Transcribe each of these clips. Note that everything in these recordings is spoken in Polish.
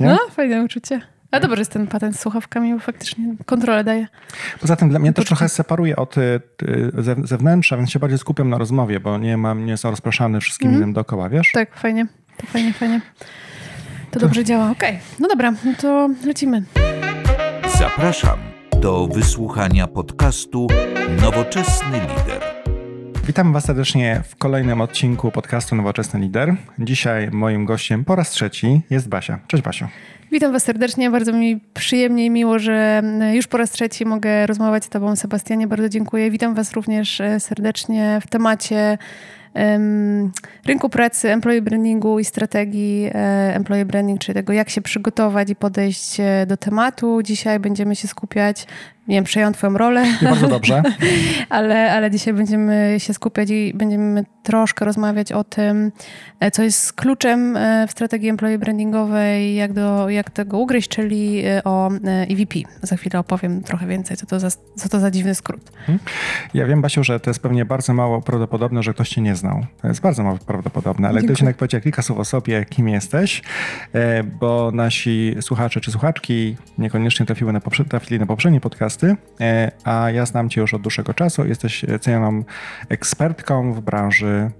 Nie? No, fajne uczucie. A dobrze jest ten patent z słuchawkami, bo faktycznie kontrolę daje. Poza tym dla mnie też trochę separuje od y, y, zew- zewnętrza, więc się bardziej skupiam na rozmowie, bo nie mam, nie jestem rozpraszany wszystkim Mhm. innym dookoła, wiesz? Tak, fajnie. To fajnie, fajnie. To dobrze działa. Okej, no dobra, no to lecimy. Zapraszam do wysłuchania podcastu Nowoczesny Lider. Witam Was serdecznie w kolejnym odcinku podcastu Nowoczesny Lider. Dzisiaj moim gościem po raz trzeci jest Basia. Cześć Basiu. Witam Was serdecznie, bardzo mi przyjemnie i miło, że już po raz trzeci mogę rozmawiać z Tobą, Sebastianie. Bardzo dziękuję. Witam Was również e, serdecznie w temacie em, rynku pracy, employee brandingu i strategii e, employee branding, czyli tego, jak się przygotować i podejść e, do tematu. Dzisiaj będziemy się skupiać, nie wiem, przejąłem Twoją rolę, I bardzo dobrze. ale, ale dzisiaj będziemy się skupiać i będziemy troszkę rozmawiać o tym, e, co jest kluczem e, w strategii employee brandingowej, jak, do, jak tego ugryźć, czyli e, o EVP. Za chwilę opowiem trochę więcej, co to za, co to za dziwny skrót. Ja wiem, Basiu, że to jest pewnie bardzo mało prawdopodobne, że ktoś cię nie znał. To jest bardzo mało prawdopodobne, ale Dziękuję. gdybyś jednak powiedział kilka słów o sobie, kim jesteś, bo nasi słuchacze czy słuchaczki niekoniecznie trafiły na poprze- trafili na poprzednie podcasty, e, a ja znam cię już od dłuższego czasu. Jesteś cenioną ekspertką w branży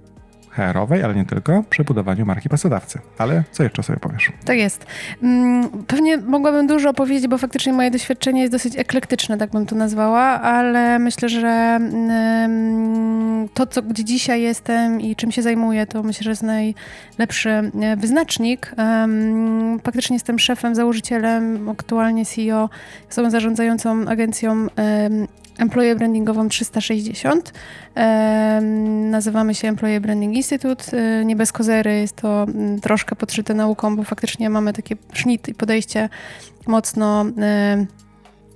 HR-owej, ale nie tylko, przy budowaniu marki pracodawcy. Ale co jeszcze sobie powiesz? Tak jest. Mm, Pewnie mogłabym dużo opowiedzieć, bo faktycznie moje doświadczenie jest dosyć eklektyczne, tak bym to nazwała, ale myślę, że mm, to, co, gdzie dzisiaj jestem i czym się zajmuję, to myślę, że jest najlepszy e, wyznacznik. Faktycznie jestem szefem, założycielem, aktualnie CEO, osobą zarządzającą agencją Employee Brandingową 360. Em, Nazywamy się Employee Branding Institute. E, Nie bez kozery, jest to mm, troszkę podszyte nauką, bo faktycznie mamy takie sznit i podejście mocno e,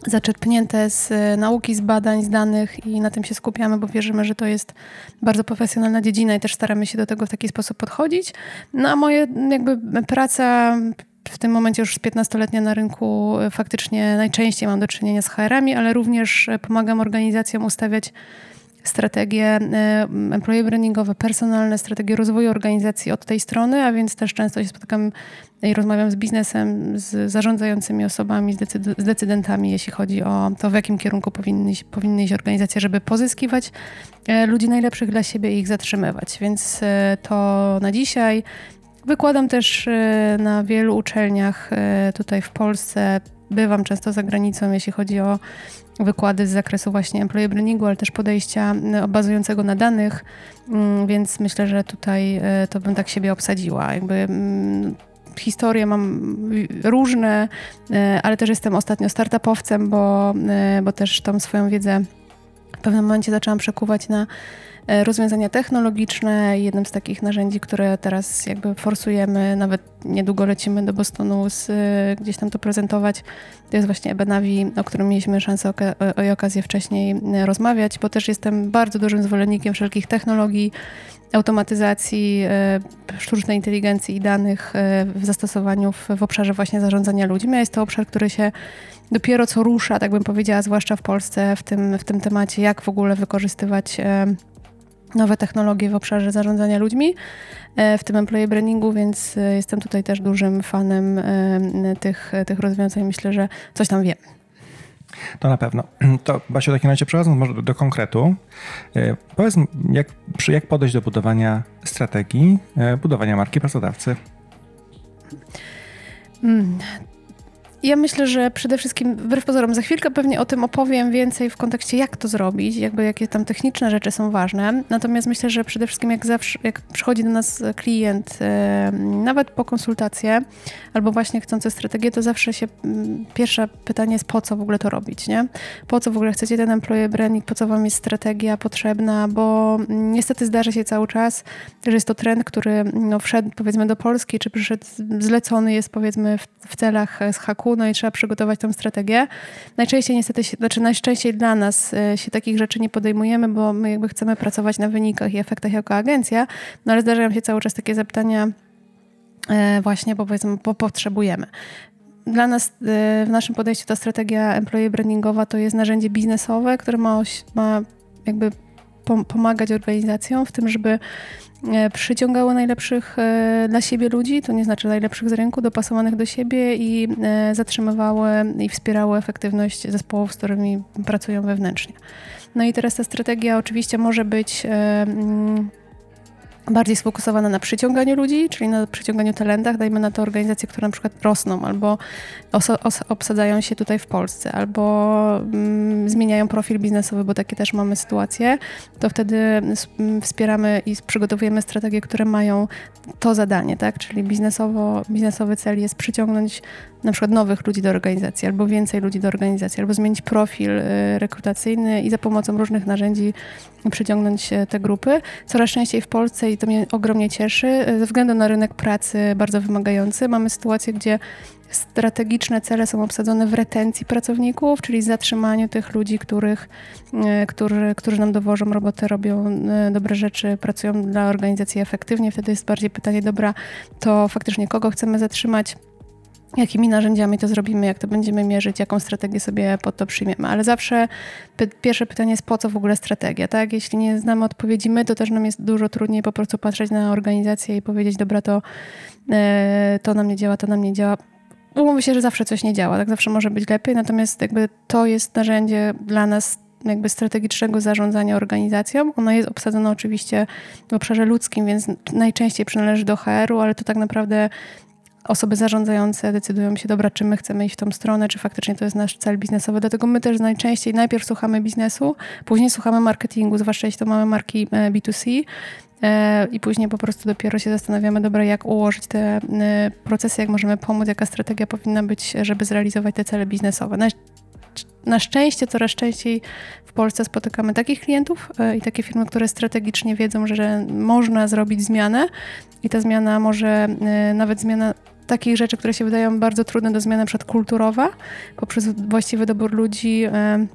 zaczerpnięte z e, nauki, z badań, z danych i na tym się skupiamy, bo wierzymy, że to jest bardzo profesjonalna dziedzina i też staramy się do tego w taki sposób podchodzić. No a moje jakby praca w tym momencie już 15-letnia na rynku e, faktycznie najczęściej mam do czynienia z HR-ami, ale również e, pomagam organizacjom ustawiać strategie e, employee brandingowe, personalne, strategie rozwoju organizacji od tej strony, a więc też często się spotykam i rozmawiam z biznesem, z zarządzającymi osobami, z decyd- z decydentami, jeśli chodzi o to, w jakim kierunku powinny, powinny iść organizacje, żeby pozyskiwać ludzi najlepszych dla siebie i ich zatrzymywać. Więc to na dzisiaj. Wykładam też e, na wielu uczelniach e, tutaj w Polsce. Bywam często za granicą, jeśli chodzi o wykłady z zakresu właśnie employee brandingu, ale też podejścia e, bazującego na danych, Mm, więc myślę, że tutaj to bym tak siebie obsadziła. Jakby mm, historie mam różne, e, ale też jestem ostatnio startupowcem, bo, bo też tą swoją wiedzę w pewnym momencie zaczęłam przekuwać na rozwiązania technologiczne. Jednym z takich narzędzi, które teraz jakby forsujemy, nawet niedługo lecimy do Bostonu z, e, gdzieś tam to prezentować, to jest właśnie Ebenavi, o którym mieliśmy szansę oka- o- i okazję wcześniej e, rozmawiać, bo też jestem bardzo dużym zwolennikiem wszelkich technologii, automatyzacji, e, sztucznej inteligencji i danych e, w zastosowaniu w, w obszarze właśnie zarządzania ludźmi. Jest to obszar, który się dopiero co rusza, tak bym powiedziała, zwłaszcza w Polsce w tym, w tym temacie, jak w ogóle wykorzystywać e, nowe technologie w obszarze zarządzania ludźmi, e, w tym employee brandingu, więc e, jestem tutaj też dużym fanem e, tych, tych rozwiązań. Myślę, że coś tam wiem. To na pewno. To Basiu, w takim razie przechodząc może do, do konkretu, powiedz, jak, jak podejść do budowania strategii, budowania marki pracodawcy? Ja myślę, że przede wszystkim, wbrew pozorom, za chwilkę pewnie o tym opowiem więcej w kontekście, jak to zrobić, jakby jakie tam techniczne rzeczy są ważne. Natomiast myślę, że przede wszystkim, jak zawsze, jak przychodzi do nas klient, nawet po konsultację, albo właśnie chcący strategię, to zawsze się mm, pierwsze pytanie jest, po co w ogóle to robić, nie? Po co w ogóle chcecie ten employee branding, po co wam jest strategia potrzebna, bo mm, niestety zdarza się cały czas, że jest to trend, który no, wszedł powiedzmy do Polski, czy przyszedł zlecony jest powiedzmy w, w celach z haku, no i trzeba przygotować tą strategię. Najczęściej niestety, się, znaczy najszczęściej dla nas e, się takich rzeczy nie podejmujemy, bo my jakby chcemy pracować na wynikach i efektach jako agencja, no ale zdarzają się cały czas takie zapytania e, właśnie, bo powiedzmy, bo potrzebujemy. Dla nas e, w naszym podejściu ta strategia employee brandingowa to jest narzędzie biznesowe, które ma, ma jakby pomagać organizacjom w tym, żeby E, przyciągało najlepszych e, dla siebie ludzi, to nie znaczy najlepszych z rynku, dopasowanych do siebie i e, zatrzymywały i wspierały efektywność zespołów, z którymi pracują wewnętrznie. No i teraz ta strategia oczywiście może być mm, bardziej sfokusowana na przyciąganiu ludzi, czyli na przyciąganiu talentach. Dajmy na to organizacje, które na przykład rosną albo obsadzają się tutaj w Polsce, albo mm, zmieniają profil biznesowy, bo takie też mamy sytuacje. To wtedy wspieramy i przygotowujemy strategie, które mają to zadanie, tak? Czyli biznesowo, biznesowy cel jest przyciągnąć na przykład nowych ludzi do organizacji, albo więcej ludzi do organizacji, albo zmienić profil y, rekrutacyjny i za pomocą różnych narzędzi przyciągnąć te grupy. Coraz częściej w Polsce, i to mnie ogromnie cieszy, y, ze względu na rynek pracy bardzo wymagający, mamy sytuację, gdzie strategiczne cele są obsadzone w retencji pracowników, czyli zatrzymaniu tych ludzi, których, y, którzy, którzy nam dowożą roboty, robią dobre rzeczy, pracują dla organizacji efektywnie. Wtedy jest bardziej pytanie, dobra, to faktycznie kogo chcemy zatrzymać, jakimi narzędziami to zrobimy, jak to będziemy mierzyć, jaką strategię sobie pod to przyjmiemy. Ale zawsze py pierwsze pytanie jest, po co w ogóle strategia, tak? Jeśli nie znamy odpowiedzi my, to też nam jest dużo trudniej po prostu patrzeć na organizację i powiedzieć, dobra, to, e, to nam nie działa, to nam nie działa. Umówmy się, że zawsze coś nie działa, tak? Zawsze może być lepiej, natomiast jakby to jest narzędzie dla nas jakby strategicznego zarządzania organizacją. Ono jest obsadzone oczywiście w obszarze ludzkim, więc najczęściej przynależy do HR-u, ale to tak naprawdę osoby zarządzające decydują się, dobra, czy my chcemy iść w tą stronę, czy faktycznie to jest nasz cel biznesowy. Dlatego my też najczęściej najpierw słuchamy biznesu, później słuchamy marketingu, zwłaszcza jeśli to mamy marki e, B2C. E, I później po prostu dopiero się zastanawiamy, dobra, jak ułożyć te e, procesy, jak możemy pomóc, jaka strategia powinna być, żeby zrealizować te cele biznesowe. Na, na szczęście coraz częściej w Polsce spotykamy takich klientów i takie firmy, które strategicznie wiedzą, że można zrobić zmianę i ta zmiana może, nawet zmiana takich rzeczy, które się wydają bardzo trudne do zmiany, przykład kulturowa, poprzez właściwy dobór ludzi e,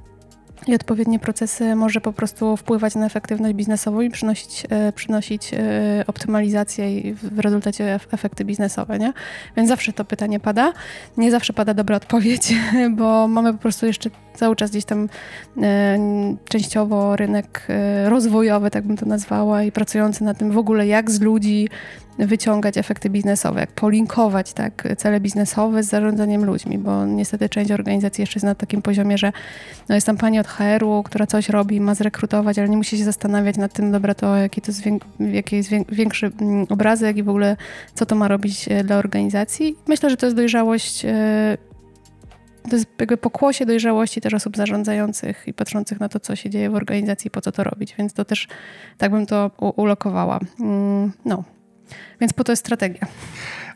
i odpowiednie procesy może po prostu wpływać na efektywność biznesową i przynosić, e, przynosić e, optymalizację i w rezultacie efekty biznesowe, nie? Więc zawsze to pytanie pada. Nie zawsze pada dobra odpowiedź, bo mamy po prostu jeszcze cały czas gdzieś tam częściowo rynek rozwojowy, tak bym to nazwała, i pracujący na tym w ogóle, jak z ludzi wyciągać efekty biznesowe, jak polinkować tak, cele biznesowe z zarządzaniem ludźmi, bo niestety część organizacji jeszcze jest na takim poziomie, że no jest tam pani od HR-u, która coś robi, ma zrekrutować, ale nie musi się zastanawiać nad tym, dobra, to jaki to jest, jaki jest większy mm, obrazek i w ogóle co to ma robić e, dla organizacji. Myślę, że to jest dojrzałość e, to jest jakby pokłosie dojrzałości też osób zarządzających i patrzących na to, co się dzieje w organizacji, po co to robić. Więc to też tak bym to ulokowała. Mm, no, więc po to jest strategia.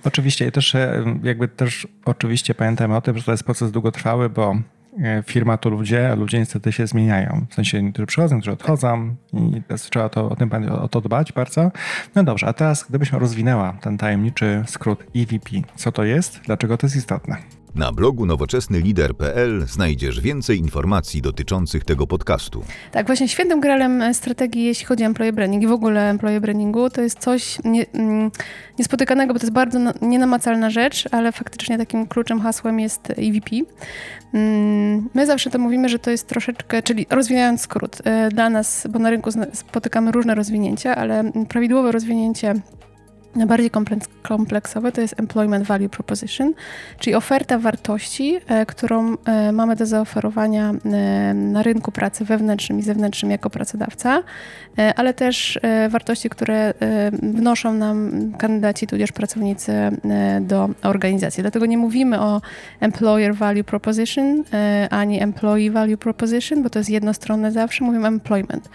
Oczywiście i też e, jakby też oczywiście pamiętajmy o tym, że to jest proces długotrwały, bo e, firma to ludzie, a ludzie niestety się zmieniają. W sensie niektórzy przychodzą, niektórzy odchodzą i trzeba to, o, tym, o to dbać bardzo. No dobrze, a teraz gdybyśmy rozwinęła ten tajemniczy skrót EVP. Co to jest? Dlaczego to jest istotne? Na blogu nowoczesnylider.pl znajdziesz więcej informacji dotyczących tego podcastu. Tak, właśnie świętym gralem strategii, jeśli chodzi o employee branding i w ogóle employee brandingu, to jest coś nie, mm, niespotykanego, bo to jest bardzo nienamacalna rzecz, ale faktycznie takim kluczem, hasłem jest EVP. Mm, my zawsze to mówimy, że to jest troszeczkę, czyli rozwijając skrót, e, dla nas, bo na rynku spotykamy różne rozwinięcia, ale prawidłowe rozwinięcie Bardziej kompleksowe to jest Employment Value Proposition, czyli oferta wartości, e, którą e, mamy do zaoferowania e, na rynku pracy wewnętrznym i zewnętrznym jako pracodawca, ale też wartości, które wnoszą nam kandydaci tudzież pracownicy do organizacji. Dlatego nie mówimy o Employer Value Proposition ani Employee Value Proposition, bo to jest jednostronne zawsze, mówimy employment.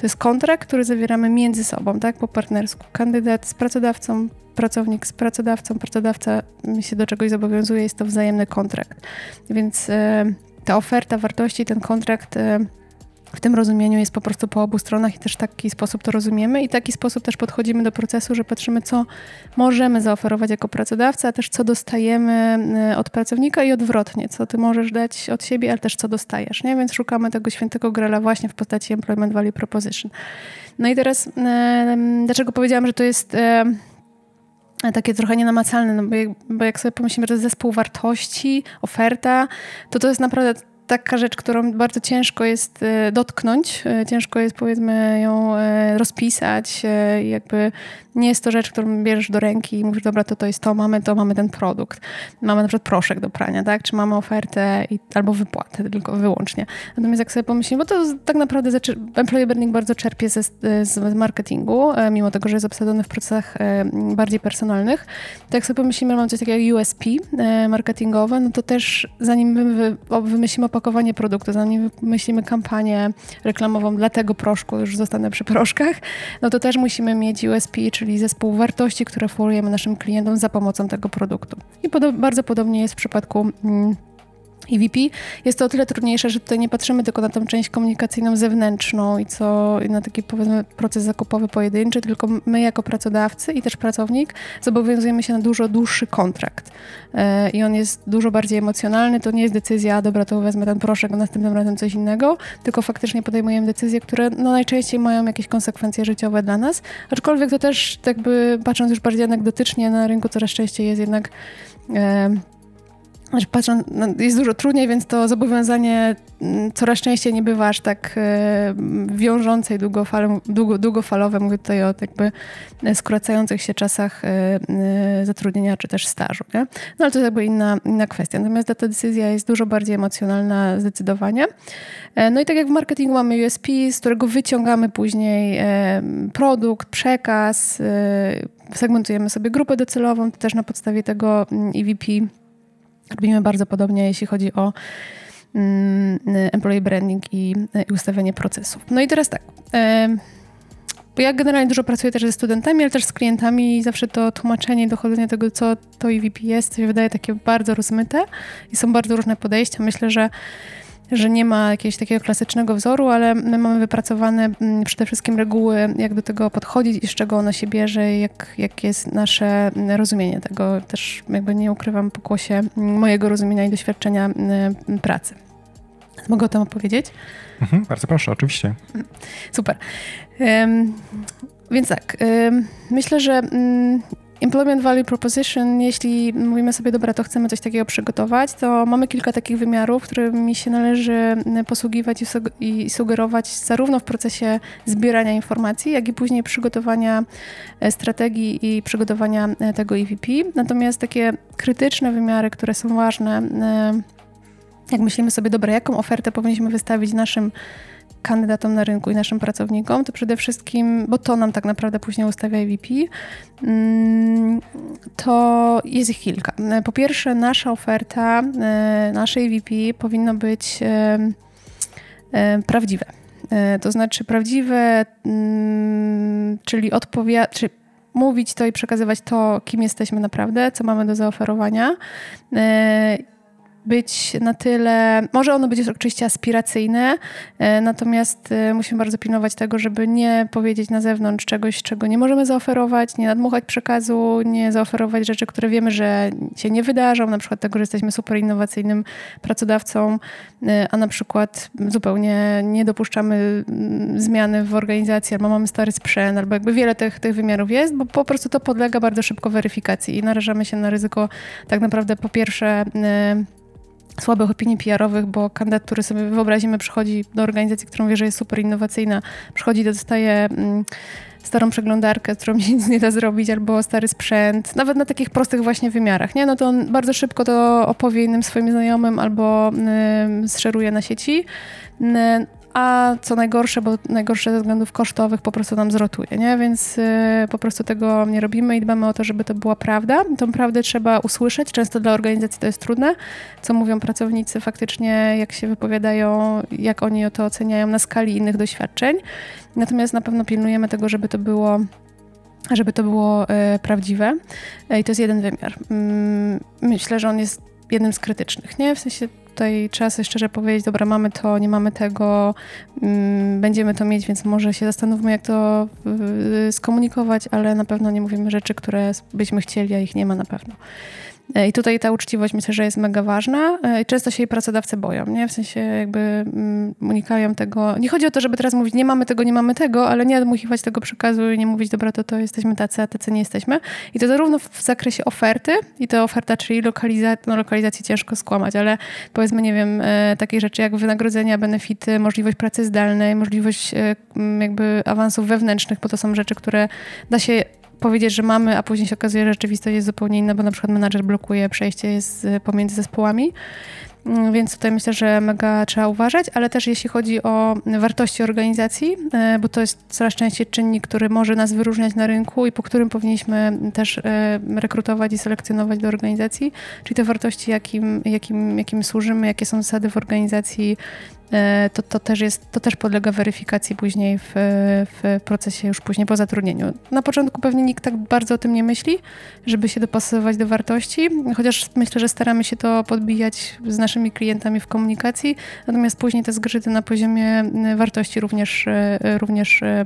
To jest kontrakt, który zawieramy między sobą, tak, po partnersku. Kandydat z pracodawcą, pracownik z pracodawcą, pracodawca się do czegoś zobowiązuje, jest to wzajemny kontrakt. Więc e, ta oferta wartości, ten kontrakt e, w tym rozumieniu jest po prostu po obu stronach i też taki sposób to rozumiemy i taki sposób też podchodzimy do procesu, że patrzymy, co możemy zaoferować jako pracodawca, a też co dostajemy e, od pracownika i odwrotnie, co ty możesz dać od siebie, ale też co dostajesz, nie? Więc szukamy tego świętego grala właśnie w postaci Employment Value Proposition. No i teraz, e, dlaczego powiedziałam, że to jest takie trochę nienamacalne, no bo jak, bo jak sobie pomyślimy, że to jest zespół wartości, oferta, to to jest naprawdę taka rzecz, którą bardzo ciężko jest e, dotknąć, e, ciężko jest powiedzmy ją e, rozpisać, jakby nie jest to rzecz, którą bierzesz do ręki i mówisz, dobra, to to jest to, mamy to, mamy ten produkt. Mamy na przykład proszek do prania, tak? Czy mamy ofertę i, albo wypłatę tylko wyłącznie. Natomiast jak sobie pomyślimy, bo to tak naprawdę employee branding bardzo czerpie ze, z marketingu, mimo tego, że jest obsadzony w procesach bardziej personalnych, to jak sobie pomyślimy, mamy coś takiego jak USP marketingowe, no to też zanim my wymyślimy opakowanie produktu, zanim wymyślimy kampanię reklamową dla tego proszku, już zostanę przy proszkach, no to też musimy mieć USP, czyli zespół wartości, które oferujemy naszym klientom za pomocą tego produktu. I podo bardzo podobnie jest w przypadku mm, EVP. Jest to o tyle trudniejsze, że tutaj nie patrzymy tylko na tą część komunikacyjną zewnętrzną i co i na taki powiedzmy proces zakupowy pojedynczy, tylko my jako pracodawcy i też pracownik zobowiązujemy się na dużo dłuższy kontrakt. E, I on jest dużo bardziej emocjonalny. To nie jest decyzja, dobra, to wezmę ten proszek, a następnym razem coś innego, tylko faktycznie podejmujemy decyzje, które no, najczęściej mają jakieś konsekwencje życiowe dla nas. Aczkolwiek to też jakby patrząc już bardziej anegdotycznie na rynku coraz częściej jest jednak e, znaczy patrząc, no jest dużo trudniej, więc to zobowiązanie mm, coraz częściej nie bywa aż tak e, wiążące i długofalowe, długo, długofalowe. Mówię tutaj o jakby skracających się czasach e, e, zatrudnienia czy też stażu. Nie? No ale to jest jakby inna, inna kwestia. Natomiast ta decyzja jest dużo bardziej emocjonalna zdecydowanie. No i tak jak w marketingu mamy USP, z którego wyciągamy później produkt, przekaz, segmentujemy sobie grupę docelową, też na podstawie tego mm, EVP Robimy bardzo podobnie, jeśli chodzi o mm, employee branding i, i ustawianie procesów. No i teraz tak. Ja generalnie dużo pracuję też ze studentami, ale też z klientami i zawsze to tłumaczenie, dochodzenie tego, co to EVP jest, się wydaje takie bardzo rozmyte i są bardzo różne podejścia. Myślę, że że nie ma jakiegoś takiego klasycznego wzoru, ale my mamy wypracowane mm, przede wszystkim reguły, jak do tego podchodzić i z czego ono się bierze, jak, jak jest nasze rozumienie tego. Też jakby nie ukrywam pokłosie mojego rozumienia i doświadczenia mm, pracy. Mogę o tym opowiedzieć? Mhm, bardzo proszę, oczywiście. Super. Um, więc tak, um, myślę, że um, Employment Value Proposition, jeśli mówimy sobie, dobra, to chcemy coś takiego przygotować, to mamy kilka takich wymiarów, którymi się należy mm, posługiwać i sugerować zarówno w procesie zbierania informacji, jak i później przygotowania e, strategii i przygotowania e, tego EVP. Natomiast takie krytyczne wymiary, które są ważne, e, jak myślimy sobie, dobra, jaką ofertę powinniśmy wystawić naszym kandydatom na rynku i naszym pracownikom, to przede wszystkim, bo to nam tak naprawdę później ustawia EVP, mm, to jest ich kilka. Po pierwsze, nasza oferta, e, nasze EVP powinno być e, e, prawdziwe. To znaczy prawdziwe, mm, czyli odpowiadać, czy mówić to i przekazywać to, kim jesteśmy naprawdę, co mamy do zaoferowania być na tyle, może ono być oczywiście aspiracyjne, e, natomiast e, musimy bardzo pilnować tego, żeby nie powiedzieć na zewnątrz czegoś, czego nie możemy zaoferować, nie nadmuchać przekazu, nie zaoferować rzeczy, które wiemy, że się nie wydarzą, na przykład tego, że jesteśmy super innowacyjnym pracodawcą, e, a na przykład zupełnie nie dopuszczamy mm, zmiany w organizacji, albo mamy stary sprzęt, albo jakby wiele tych, tych wymiarów jest, bo po prostu to podlega bardzo szybko weryfikacji i narażamy się na ryzyko tak naprawdę po pierwsze słabych opinii PR-owych, bo kandydat, który sobie wyobrazimy, przychodzi do organizacji, którą wie, że jest super innowacyjna, przychodzi, dostaje mm, starą przeglądarkę, z którą nic nie da zrobić, albo stary sprzęt, nawet na takich prostych właśnie wymiarach, nie? No to on bardzo szybko to opowie innym swoim znajomym albo y, zszeruje na sieci. Y, a co najgorsze, bo najgorsze ze względów kosztowych po prostu nam zrotuje, nie? Więc y, po prostu tego nie robimy i dbamy o to, żeby to była prawda. Tą prawdę trzeba usłyszeć. Często dla organizacji to jest trudne, co mówią pracownicy faktycznie, jak się wypowiadają, jak oni to oceniają na skali innych doświadczeń. Natomiast na pewno pilnujemy tego, żeby to było żeby to było y, prawdziwe. I to jest jeden wymiar. Mm, myślę, że on jest jednym z krytycznych, nie? W sensie tutaj trzeba sobie szczerze powiedzieć, dobra, mamy to, nie mamy tego, mm, będziemy to mieć, więc może się zastanówmy, jak to skomunikować, ale na pewno nie mówimy rzeczy, które byśmy chcieli, a ich nie ma na pewno. E, I tutaj ta uczciwość myślę, że jest mega ważna. E, I często się jej pracodawcy boją, nie? W sensie jakby mm, unikają tego. Nie chodzi o to, żeby teraz mówić, nie mamy tego, nie mamy tego, ale nie odmuchiwać tego przekazu i nie mówić, dobra, to to jesteśmy tacy, a tacy nie jesteśmy. I to zarówno w zakresie oferty, i to oferta, czyli lokalizacji, no lokalizacji ciężko skłamać, ale powiedzmy, nie wiem, e, takie rzeczy jak wynagrodzenia, benefity, możliwość pracy zdalnej, możliwość jakby awansów wewnętrznych, bo to są rzeczy, które da się powiedzieć, że mamy, a później się okazuje, że rzeczywistość jest zupełnie inna, bo na przykład menadżer blokuje przejście z, pomiędzy zespołami. Mm, więc tutaj myślę, że mega trzeba uważać, ale też jeśli chodzi o wartości organizacji, e, bo to jest coraz częściej czynnik, który może nas wyróżniać na rynku i po którym powinniśmy też e, rekrutować i selekcjonować do organizacji, czyli te wartości, jakim, jakim, jakim służymy, jakie są zasady w organizacji, to, to, też jest, to też podlega weryfikacji później w, w procesie już później po zatrudnieniu. Na początku pewnie nikt tak bardzo o tym nie myśli, żeby się dopasowywać do wartości, chociaż myślę, że staramy się to podbijać z naszymi klientami w komunikacji, natomiast później te zgrzyty na poziomie wartości również, e, również e,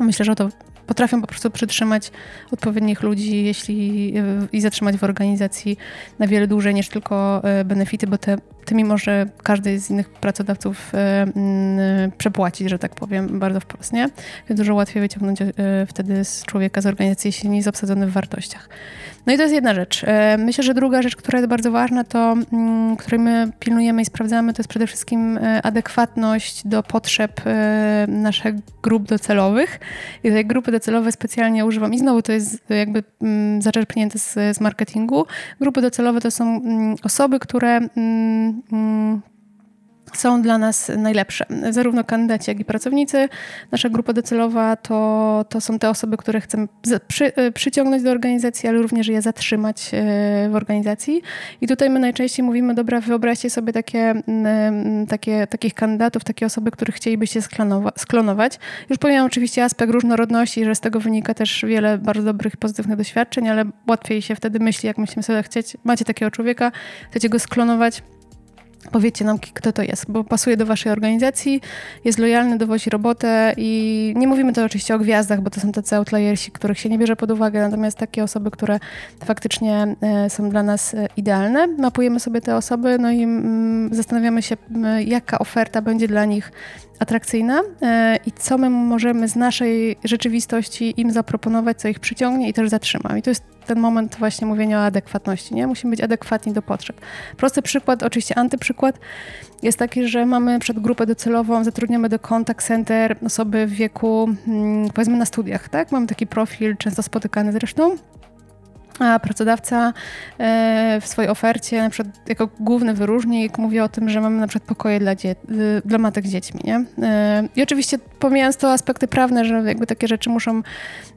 myślę, że to potrafią po prostu przytrzymać odpowiednich ludzi jeśli, i zatrzymać w organizacji na wiele dłużej niż tylko e, benefity, bo te, ty mimo, że każdy z innych pracodawców e, przepłaci, że tak powiem, bardzo wprost, nie? Dużo łatwiej wyciągnąć e, wtedy z człowieka z organizacji, jeśli nie jest obsadzony w wartościach. No i to jest jedna rzecz. Myślę, że druga rzecz, która jest bardzo ważna, to której my pilnujemy i sprawdzamy, to jest przede wszystkim adekwatność do potrzeb naszych grup docelowych. I tej grupy docelowe specjalnie używam i znowu to jest jakby mm, zaczerpnięte z, z marketingu. Grupy docelowe to są mm, osoby, które mm, są dla nas najlepsze. Zarówno kandydaci, jak i pracownicy. Nasza grupa docelowa to, to są te osoby, które chcemy przy, e, przyciągnąć do organizacji, ale również je zatrzymać e, w organizacji. I tutaj my najczęściej mówimy, dobra, wyobraźcie sobie takie, takie, takich kandydatów, takie osoby, których chcielibyście sklonować. Już pomijam oczywiście aspekt różnorodności, że z tego wynika też wiele bardzo dobrych, pozytywnych doświadczeń, ale łatwiej się wtedy myśli, jak myślimy sobie, chcieć, macie takiego człowieka, chcecie go sklonować, Powiedzcie nam, kto to jest, bo pasuje do waszej organizacji, jest lojalny, dowozi robotę i nie mówimy to oczywiście o gwiazdach, bo to są tacy outliersi, których się nie bierze pod uwagę, natomiast takie osoby, które faktycznie e, są dla nas e, idealne. Mapujemy sobie te osoby, no i mm, zastanawiamy się, jaka oferta będzie dla nich atrakcyjna e, i co my możemy z naszej rzeczywistości im zaproponować, co ich przyciągnie i też zatrzyma. I to jest ten moment właśnie mówienia o adekwatności, nie? Musimy być adekwatni do potrzeb. Prosty przykład, oczywiście antyprzykład jest taki, że mamy przed grupę docelową, zatrudniamy do contact center osoby w wieku, mm, powiedzmy na studiach, tak? Mamy taki profil, często spotykany zresztą, a pracodawca e, w swojej ofercie, na przykład jako główny wyróżnik, mówi o tym, że mamy na przykład pokoje dla, dzie- dla matek z dziećmi. Nie? E, I oczywiście pomijając to aspekty prawne, że jakby takie rzeczy muszą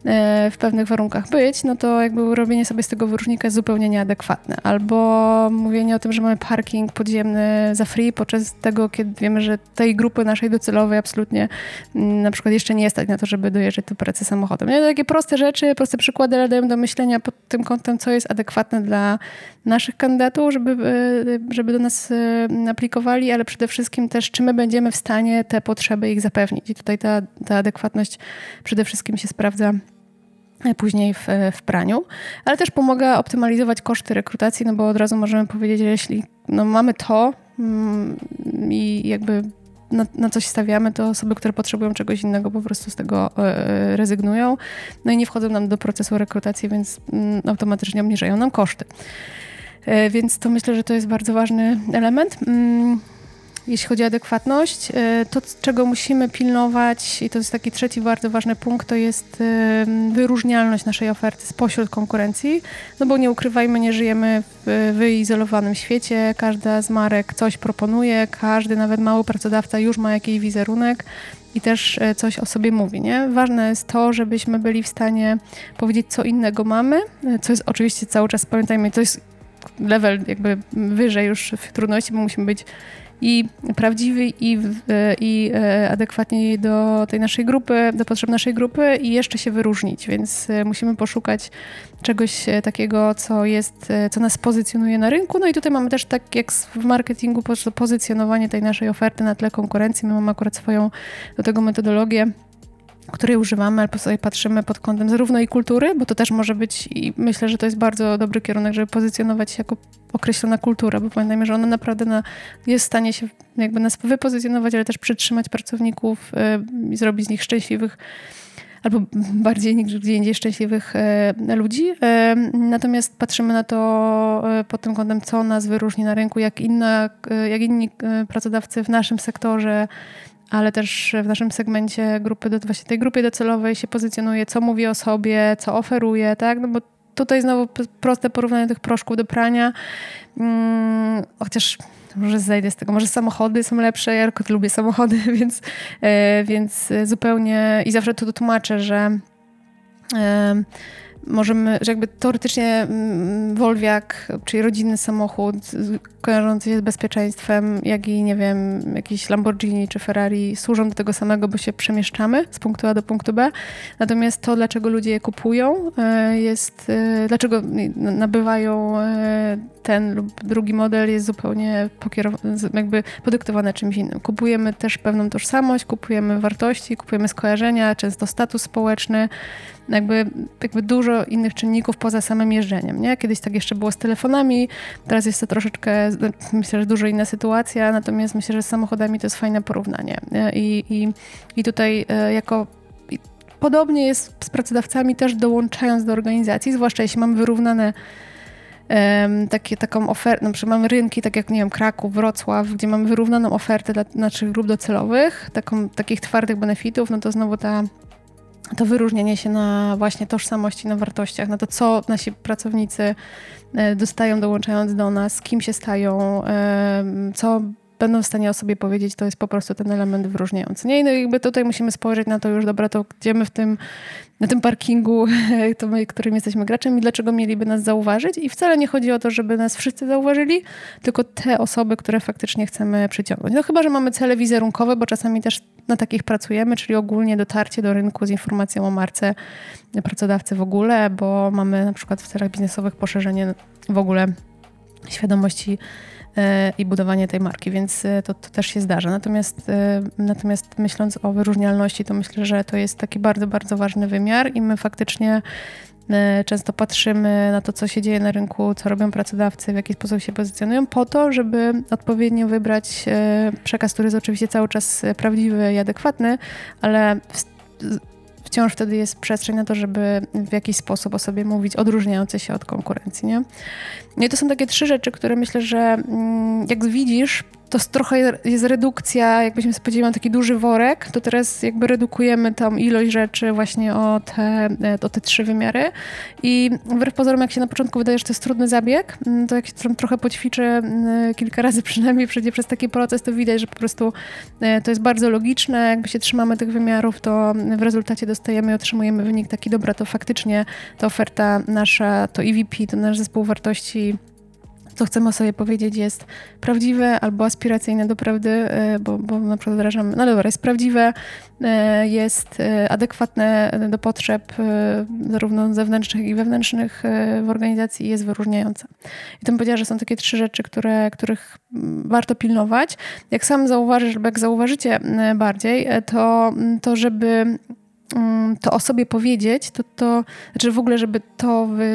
e, w pewnych warunkach być, no to jakby robienie sobie z tego wyróżnika jest zupełnie nieadekwatne. Albo mówienie o tym, że mamy parking podziemny za free, podczas tego, kiedy wiemy, że tej grupy naszej docelowej absolutnie mm, na przykład jeszcze nie stać na to, żeby dojeżdżać do pracy samochodem. Nie? Takie proste rzeczy, proste przykłady, ale dają do myślenia pod tym kątem, co jest adekwatne dla naszych kandydatów, żeby, e, żeby do nas e, aplikowali, ale przede wszystkim też, czy my będziemy w stanie te potrzeby ich zapewnić. I tutaj ta, ta adekwatność przede wszystkim się sprawdza e, później w, w praniu, ale też pomaga optymalizować koszty rekrutacji, no bo od razu możemy powiedzieć, że jeśli no, mamy to mm, i jakby na, na, coś stawiamy, to osoby, które potrzebują czegoś innego, po prostu z tego e, rezygnują. No i nie wchodzą nam do procesu rekrutacji, więc mm, automatycznie obniżają nam koszty. E, więc to myślę, że to jest bardzo ważny element. Jeśli chodzi o adekwatność, e, to czego musimy pilnować, i to jest taki trzeci bardzo ważny punkt, to jest e, wyróżnialność naszej oferty spośród konkurencji, no bo nie ukrywajmy, nie żyjemy w wyizolowanym świecie, każda z marek coś proponuje, każdy, nawet mały pracodawca już ma jakiś wizerunek, i też e, coś o sobie mówi. Nie? Ważne jest to, żebyśmy byli w stanie powiedzieć, co innego mamy, co jest oczywiście cały czas, pamiętajmy, to jest level jakby wyżej już w trudności, bo musimy być i prawdziwy i, i e, adekwatnie do tej naszej grupy, do potrzeb naszej grupy i jeszcze się wyróżnić, więc e, musimy poszukać czegoś e, takiego, co jest, co nas pozycjonuje na rynku. No i tutaj mamy też tak jak w marketingu pozycjonowanie tej naszej oferty na tle konkurencji. My mamy akurat swoją do tego metodologię której używamy, albo sobie patrzymy pod kątem zarówno i kultury, bo to też może być i myślę, że to jest bardzo dobry kierunek, żeby pozycjonować się jako określona kultura, bo pamiętajmy, że ona naprawdę na, jest w stanie się jakby nas wypozycjonować, ale też przytrzymać pracowników y, i zrobić z nich szczęśliwych albo bardziej niż gdzie indziej szczęśliwych e, ludzi. E, natomiast patrzymy na to pod tym kątem, co nas wyróżni na rynku, jak, inna, jak inni pracodawcy w naszym sektorze ale też w naszym segmencie grupy, właśnie tej grupie docelowej się pozycjonuje, co mówi o sobie, co oferuje, tak? No bo tutaj znowu proste porównanie tych proszków do prania. Hmm, chociaż może zejdę z tego, może samochody są lepsze, ja tylko lubię samochody, więc, e, więc zupełnie i zawsze to tłumaczę, że e, możemy, że jakby teoretycznie mm, Wolwiak, czyli rodzinny samochód kojarzący się z bezpieczeństwem, jak i nie wiem, jakiś Lamborghini czy Ferrari służą do tego samego, bo się przemieszczamy z punktu A do punktu B. Natomiast to, dlaczego ludzie je kupują, e, jest, e, dlaczego nabywają e, ten lub drugi model jest zupełnie jakby podyktowane czymś innym. Kupujemy też pewną tożsamość, kupujemy wartości, kupujemy skojarzenia, często status społeczny, jakby, jakby dużo innych czynników poza samym jeżdżeniem. Nie? Kiedyś tak jeszcze było z telefonami, teraz jest to troszeczkę, myślę, że dużo inna sytuacja, natomiast myślę, że z samochodami to jest fajne porównanie. I, i, i tutaj e, jako podobnie jest z pracodawcami też dołączając do organizacji, zwłaszcza jeśli mamy wyrównane um, takie, taką ofertę, na przykład mamy rynki, tak jak, nie wiem, Kraków, Wrocław, gdzie mamy wyrównaną ofertę dla naszych grup docelowych, taką, takich twardych benefitów, no to znowu ta to wyróżnienie się na właśnie tożsamości, na wartościach, na to, co nasi pracownicy e, dostają dołączając do nas, kim się stają, co będą w stanie o sobie powiedzieć, to jest po prostu ten element wyróżniający. Nie? No jakby tutaj musimy spojrzeć na to już, dobra, to gdzie my w tym, na tym parkingu, to my, którym jesteśmy graczem i dlaczego mieliby nas zauważyć. I wcale nie chodzi o to, żeby nas wszyscy zauważyli, tylko te osoby, które faktycznie chcemy przyciągnąć. No chyba, że mamy cele wizerunkowe, bo czasami też na takich pracujemy, czyli ogólnie dotarcie do rynku z informacją o marce pracodawcy w ogóle, bo mamy na przykład w celach biznesowych poszerzenie w ogóle świadomości i budowanie tej marki, więc e, to, to, też się zdarza. Natomiast, e, natomiast myśląc o wyróżnialności, to myślę, że to jest taki bardzo, bardzo ważny wymiar i my faktycznie często patrzymy na to, co się dzieje na rynku, co robią pracodawcy, w jaki sposób się pozycjonują, po to, żeby odpowiednio wybrać przekaz, który jest oczywiście cały czas prawdziwy i adekwatny, ale wciąż wtedy jest przestrzeń na to, żeby w jakiś sposób o sobie mówić odróżniający się od konkurencji. Nie? No i to są takie trzy rzeczy, które myślę, że mm, jak widzisz, to trochę jest redukcja, jakbyśmy spodziewali taki duży worek, to teraz jakby redukujemy tą ilość rzeczy właśnie o te, o te trzy wymiary. I wbrew pozorom, jak się na początku wydaje, że to jest trudny zabieg, mm, to jak się trochę poćwiczy mm, kilka razy przynajmniej, przejdzie przez taki proces, to widać, że po prostu e, to jest bardzo logiczne, jakby się trzymamy tych wymiarów, to w rezultacie dostajemy i otrzymujemy wynik taki, dobra, to faktycznie ta oferta nasza, to EVP, to nasz zespół wartości co chcemy o sobie powiedzieć jest prawdziwe albo aspiracyjne do prawdy, e, bo, bo na przykład wyrażamy, no dobra, jest prawdziwe, e, jest e, adekwatne do potrzeb zarówno zewnętrznych i wewnętrznych w organizacji i jest wyróżniające. I to bym powiedziała, że są takie trzy rzeczy, które, których warto pilnować. Jak sam zauważysz, jak zauważycie bardziej, to, to żeby to o sobie powiedzieć, to, to znaczy w ogóle, żeby to wy,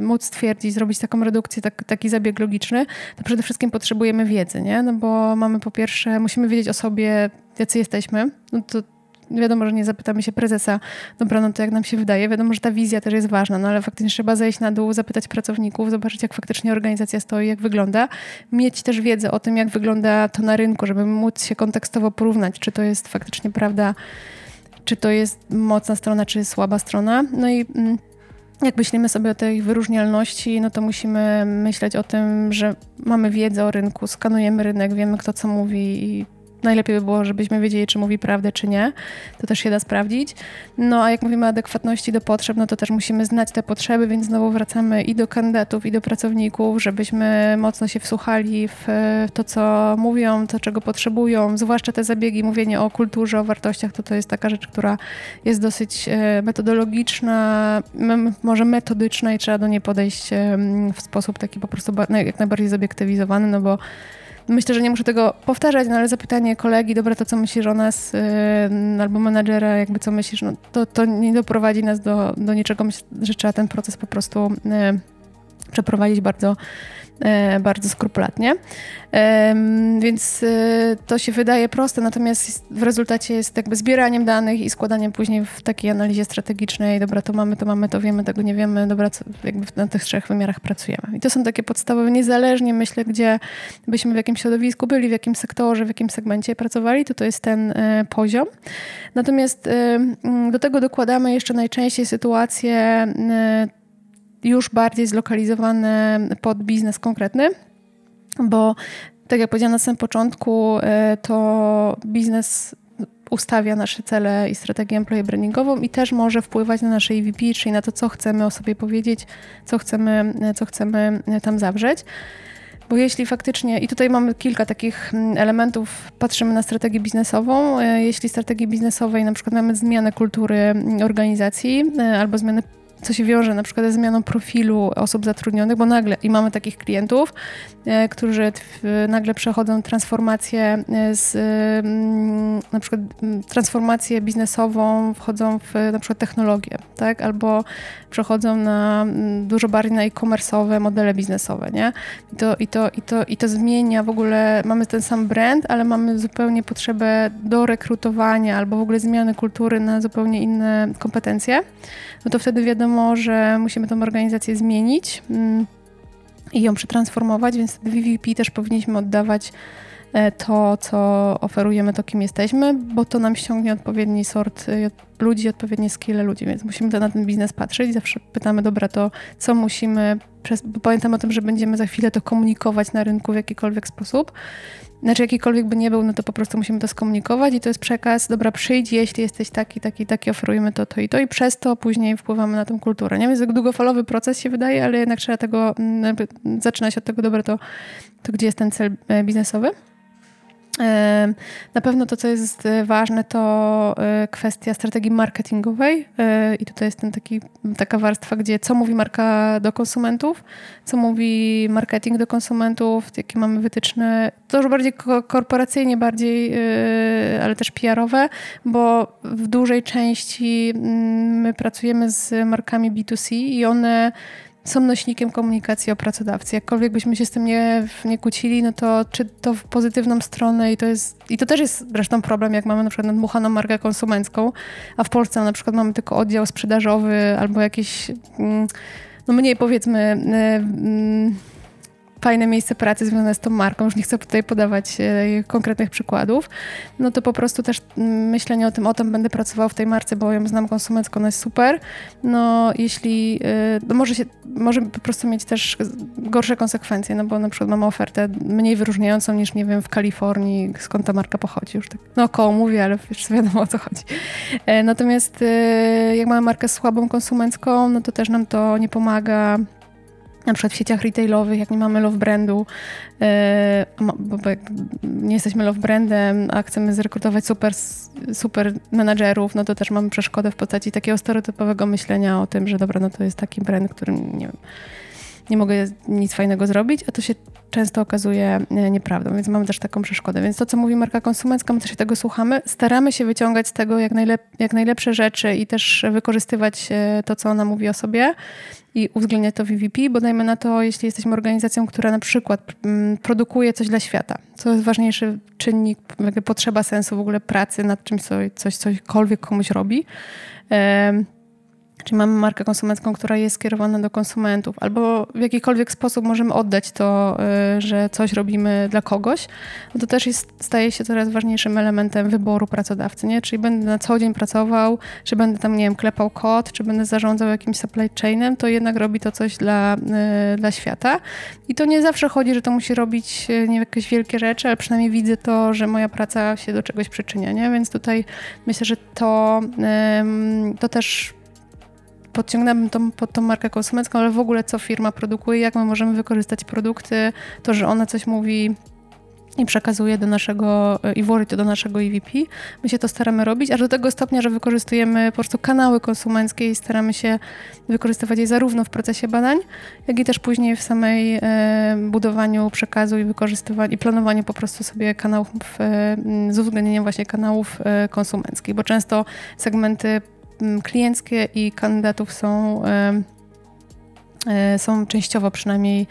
móc stwierdzić, zrobić taką redukcję, tak, taki zabieg logiczny, to przede wszystkim potrzebujemy wiedzy, nie? No bo mamy po pierwsze, musimy wiedzieć o sobie, jacy jesteśmy. No to wiadomo, że nie zapytamy się prezesa, dobra, no to jak nam się wydaje, wiadomo, że ta wizja też jest ważna, no ale faktycznie trzeba zejść na dół, zapytać pracowników, zobaczyć, jak faktycznie organizacja stoi, jak wygląda, mieć też wiedzę o tym, jak wygląda to na rynku, żeby móc się kontekstowo porównać, czy to jest faktycznie prawda, czy to jest mocna strona, czy słaba strona. No i mm, jak myślimy sobie o tej wyróżnialności, no to musimy myśleć o tym, że mamy wiedzę o rynku, skanujemy rynek, wiemy kto co mówi i najlepiej by było, żebyśmy wiedzieli, czy mówi prawdę, czy nie. To też się da sprawdzić. No a jak mówimy o adekwatności do potrzeb, no to też musimy znać te potrzeby, więc znowu wracamy i do kandydatów, i do pracowników, żebyśmy mocno się wsłuchali w to, co mówią, to, czego potrzebują, zwłaszcza te zabiegi, mówienie o kulturze, o wartościach, to to jest taka rzecz, która jest dosyć e, metodologiczna, może metodyczna i trzeba do niej podejść w sposób taki po prostu jak najbardziej zobiektywizowany, no bo myślę, że nie muszę tego powtarzać, no ale zapytanie kolegi, dobra, to co myślisz o nas, yy, albo menadżera, jakby co myślisz, no to, to nie doprowadzi nas do, do niczego. Myślę, że trzeba ten proces po prostu yy, przeprowadzić bardzo bardzo skrupulatnie. Więc e, to się wydaje proste, natomiast w rezultacie jest jakby zbieraniem danych i składaniem później w takiej analizie strategicznej, dobra, to mamy, to mamy, to wiemy, tego nie wiemy, dobra, co, jakby na tych trzech wymiarach pracujemy. I to są takie podstawowe, niezależnie myślę, gdzie byśmy w jakim środowisku byli, w jakim sektorze, w jakim segmencie pracowali, to to jest ten e, poziom. Natomiast do tego dokładamy jeszcze najczęściej sytuacje już bardziej zlokalizowane pod biznes konkretny, bo tak jak powiedziałam na samym początku, e, to biznes ustawia nasze cele i strategię employee brandingową i też może wpływać na nasze EVP, czyli na to, co chcemy o sobie powiedzieć, co chcemy, co chcemy tam zawrzeć. Bo jeśli faktycznie, i tutaj mamy kilka takich mm, elementów, patrzymy na strategię biznesową. E, jeśli strategii biznesowej na przykład mamy zmianę kultury mm, organizacji e, albo zmianę co się wiąże na przykład ze zmianą profilu osób zatrudnionych, bo nagle, i mamy takich klientów, e, którzy nagle przechodzą transformację e, z, mm, na przykład mm, transformację biznesową, wchodzą w na przykład technologię, tak, albo przechodzą na mm, dużo bardziej na e-commerce'owe modele biznesowe, nie? I to, i, to, i, to, I to zmienia w ogóle, mamy ten sam brand, ale mamy zupełnie potrzebę do rekrutowania albo w ogóle zmiany kultury na zupełnie inne kompetencje, no to wtedy wiadomo, że musimy tą organizację zmienić mm, i ją przetransformować, więc w VVP też powinniśmy oddawać e, to, co oferujemy, to kim jesteśmy, bo to nam ściągnie odpowiedni sort e, ludzi, odpowiednie skille ludzi, więc musimy na ten biznes patrzeć. Zawsze pytamy, dobra, to co musimy, bo pamiętam o tym, że będziemy za chwilę to komunikować na rynku w jakikolwiek sposób, znaczy jakikolwiek by nie był, no to po prostu musimy to skomunikować i to jest przekaz, dobra, przyjdź, jeśli jesteś taki, taki, taki, oferujemy to, to i to i przez to później wpływamy na tą kulturę. Nie jest długofalowy proces się wydaje, ale jednak trzeba tego, mm, zaczynać od tego, dobra, to, to gdzie jest ten cel e, biznesowy? Na pewno to, co jest e, ważne, to e, kwestia strategii marketingowej. E, i tutaj jest ten taki, taka warstwa, gdzie co mówi marka do konsumentów, co mówi marketing do konsumentów, jakie mamy wytyczne, to już bardziej korporacyjnie, bardziej, ale też PR-owe, bo w dużej części mm, my pracujemy z markami B2C i one są nośnikiem komunikacji o pracodawcy. Jakkolwiek byśmy się z tym nie, nie kłócili, no to czy to w pozytywną stronę i to jest, i to też jest zresztą problem, jak mamy na przykład nadmuchaną markę konsumencką, a w Polsce na przykład mamy tylko oddział sprzedażowy albo jakieś, mm, no mniej powiedzmy, y, fajne miejsce pracy związane z tą marką, już nie chcę tutaj podawać e, konkretnych przykładów, no to po prostu też myślenie o tym, o tym będę pracował w tej marce, bo ją znam konsumencko, ona jest super. No jeśli, e, no może się, może po prostu mieć też gorsze konsekwencje, no bo na przykład mamy ofertę mniej wyróżniającą niż, nie wiem, w Kalifornii, skąd ta marka pochodzi, już tak no około mówię, ale już wiadomo o co chodzi. E, natomiast jak mamy markę słabą konsumencką, no to też nam to nie pomaga na przykład w sieciach retailowych, jak nie mamy love brandu, e, bo nie jesteśmy love brandem, a chcemy zrekrutować super, super menadżerów, no to też mamy przeszkodę w postaci takiego stereotypowego myślenia o tym, że dobra, no to jest taki brand, którym nie wiem, nie mogę nic fajnego zrobić, a to się często okazuje e, nieprawdą, więc mamy też taką przeszkodę. Więc to, co mówi marka konsumencka, my też się tego słuchamy. Staramy się wyciągać z tego jak, najlep jak najlepsze rzeczy i też wykorzystywać e, to, co ona mówi o sobie i uwzględniać to w VVP, bo dajmy na to, jeśli jesteśmy organizacją, która na przykład mm, produkuje coś dla świata, co jest ważniejszy czynnik, potrzeba sensu w ogóle pracy nad czymś, co, coś, cośkolwiek komuś robi, Czyli mamy markę konsumencką, która jest skierowana do konsumentów, albo w jakikolwiek sposób możemy oddać to, y, że coś robimy dla kogoś, no to też jest, staje się coraz ważniejszym elementem wyboru pracodawcy, nie? Czyli będę na co dzień pracował, czy będę tam, nie wiem, klepał kod, czy będę zarządzał jakimś supply chainem, to jednak robi to coś dla, y, dla świata. I to nie zawsze chodzi, że to musi robić, y, nie jakieś wielkie rzeczy, ale przynajmniej widzę to, że moja praca się do czegoś przyczynia, nie? Więc tutaj myślę, że to, to też podciągnęłabym pod tą markę konsumencką, ale w ogóle co firma produkuje, jak my możemy wykorzystać produkty, to, że ona coś mówi i przekazuje do naszego, i włoży to do naszego EVP. My się to staramy robić, aż do tego stopnia, że wykorzystujemy po prostu kanały konsumenckie i staramy się wykorzystywać je zarówno w procesie badań, jak i też później w samej e, budowaniu przekazu i wykorzystywaniu i planowaniu po prostu sobie kanałów e, z uwzględnieniem właśnie kanałów e, konsumenckich, bo często segmenty klienckie i kandydatów są, e, są częściowo przynajmniej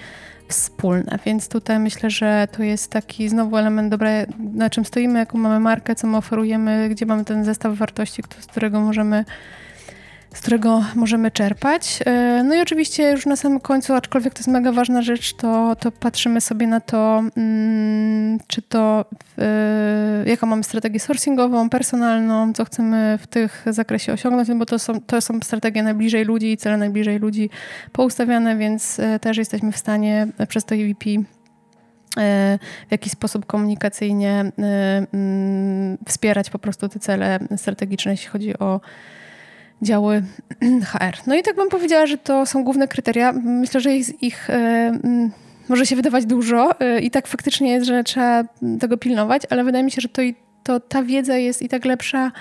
wspólne. Więc tutaj myślę, że to jest taki znowu element dobre, na czym stoimy, jaką mamy markę, co my oferujemy, gdzie mamy ten zestaw wartości, z którego możemy z którego możemy czerpać. E, no i oczywiście już na samym końcu, aczkolwiek to jest mega ważna rzecz, to, to patrzymy sobie na to, mm, czy to, jaką mamy strategię sourcingową, personalną, co chcemy w tych zakresie osiągnąć, no bo to są, to są strategie najbliżej ludzi i cele najbliżej ludzi poustawiane, więc e, też jesteśmy w stanie przez to EVP e, w jakiś sposób komunikacyjnie mm, wspierać po prostu te cele strategiczne, jeśli chodzi o działy HR. No i tak bym powiedziała, że to są główne kryteria. Myślę, że ich, ich e, może się wydawać dużo e, i tak faktycznie jest, że trzeba tego pilnować, ale wydaje mi się, że to, to ta wiedza jest i tak lepsza,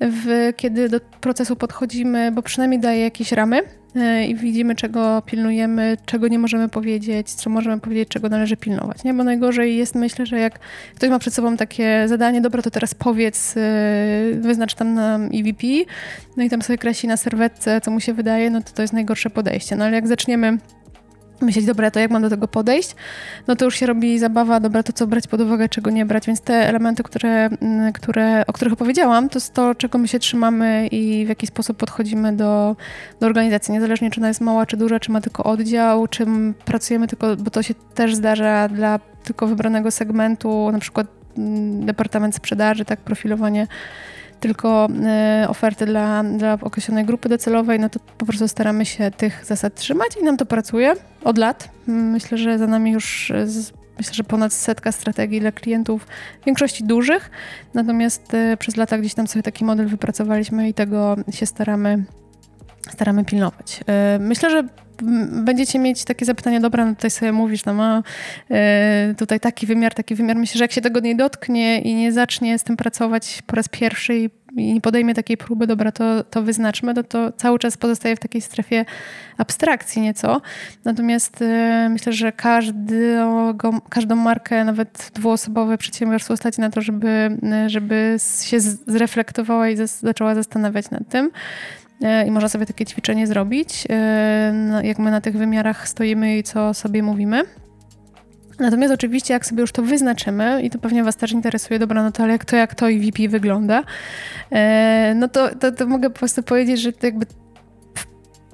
w, kiedy do procesu podchodzimy, bo przynajmniej daje jakieś ramy e, i widzimy, czego pilnujemy, czego nie możemy powiedzieć, co możemy powiedzieć, czego należy pilnować. Nie? Bo najgorzej jest, myślę, że jak ktoś ma przed sobą takie zadanie, dobra, to teraz powiedz, e, wyznacz tam nam EVP, no i tam sobie kreśli na serwetce, co mu się wydaje, no to to jest najgorsze podejście. No ale jak zaczniemy myśleć, dobra, to jak mam do tego podejść, no to już się robi zabawa, dobra, to co brać pod uwagę, czego nie brać, więc te elementy, które, mm, które, o których opowiedziałam, to jest to, czego my się trzymamy i w jaki sposób podchodzimy do, do organizacji, niezależnie czy ona jest mała, czy duża, czy ma tylko oddział, czy pracujemy tylko, bo to się też zdarza dla tylko wybranego segmentu, na przykład mm, departament sprzedaży, tak, profilowanie tylko e, oferty dla, dla określonej grupy docelowej, no to po prostu staramy się tych zasad trzymać i nam to pracuje od lat. Myślę, że za nami już e, myślę, że ponad setka strategii dla klientów, w większości dużych, natomiast e, przez lata gdzieś tam sobie taki model wypracowaliśmy i tego się staramy, staramy pilnować. Myślę, że będziecie mieć takie zapytania, dobra, no tutaj sobie mówisz, no ma e, tutaj taki wymiar, taki wymiar. Myślę, że jak się tego nie dotknie i nie zacznie z tym pracować po raz pierwszy i, nie podejmie takiej próby, dobra, to, to wyznaczmy, to, to cały czas pozostaje w takiej strefie abstrakcji nieco. Natomiast e, myślę, że każdą, każdą markę, nawet dwuosobowe przedsiębiorstwo stać na to, żeby, żeby się zreflektowała i zaczęła zastanawiać nad tym. E, i można sobie takie ćwiczenie zrobić, e, no, jak my na tych wymiarach stoimy i co sobie mówimy. Natomiast oczywiście, jak sobie już to wyznaczymy, i to pewnie Was też interesuje, dobra, no to ale jak to, jak to i VP wygląda, e, no to, to, to mogę po prostu powiedzieć, że jakby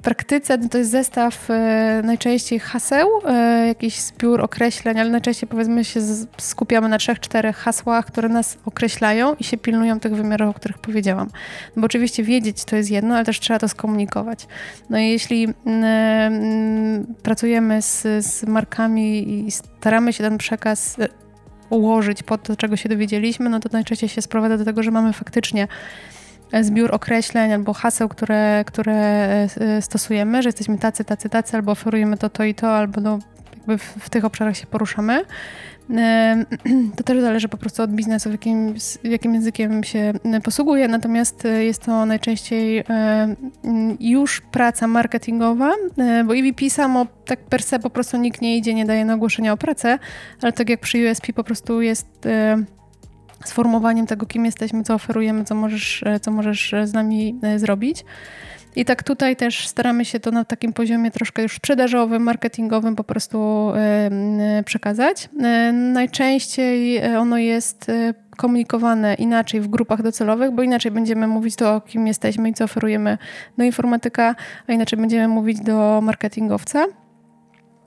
praktyce no to jest zestaw e, najczęściej haseł, e, jakiś zbiór określeń, ale najczęściej powiedzmy się skupiamy na trzech, czterech hasłach, które nas określają i się pilnują tych wymiarów, o których powiedziałam. No bo oczywiście wiedzieć to jest jedno, ale też trzeba to skomunikować. No i jeśli mm, mm, pracujemy z, z markami i staramy się ten przekaz e, ułożyć pod to, czego się dowiedzieliśmy, no to najczęściej się sprowadza do tego, że mamy faktycznie zbiór określeń albo haseł, które, które e, stosujemy, że jesteśmy tacy, tacy, tacy, albo oferujemy to, to i to, albo no, jakby w, w tych obszarach się poruszamy. To też zależy po prostu od biznesu, jakim, jakim językiem się posługuje, natomiast e, jest to najczęściej e, już praca marketingowa, bo EVP samo tak per se po prostu nikt nie idzie, nie daje na ogłoszenia o pracę, ale tak jak przy USP po prostu jest sformułowaniem tego, kim jesteśmy, co oferujemy, co możesz, e, co możesz e, z nami e, zrobić. I tak tutaj też staramy się to na takim poziomie troszkę już sprzedażowym, marketingowym po prostu przekazać. Najczęściej ono jest komunikowane inaczej w grupach docelowych, bo inaczej będziemy mówić to, kim jesteśmy i co oferujemy do informatyka, a inaczej będziemy mówić do marketingowca.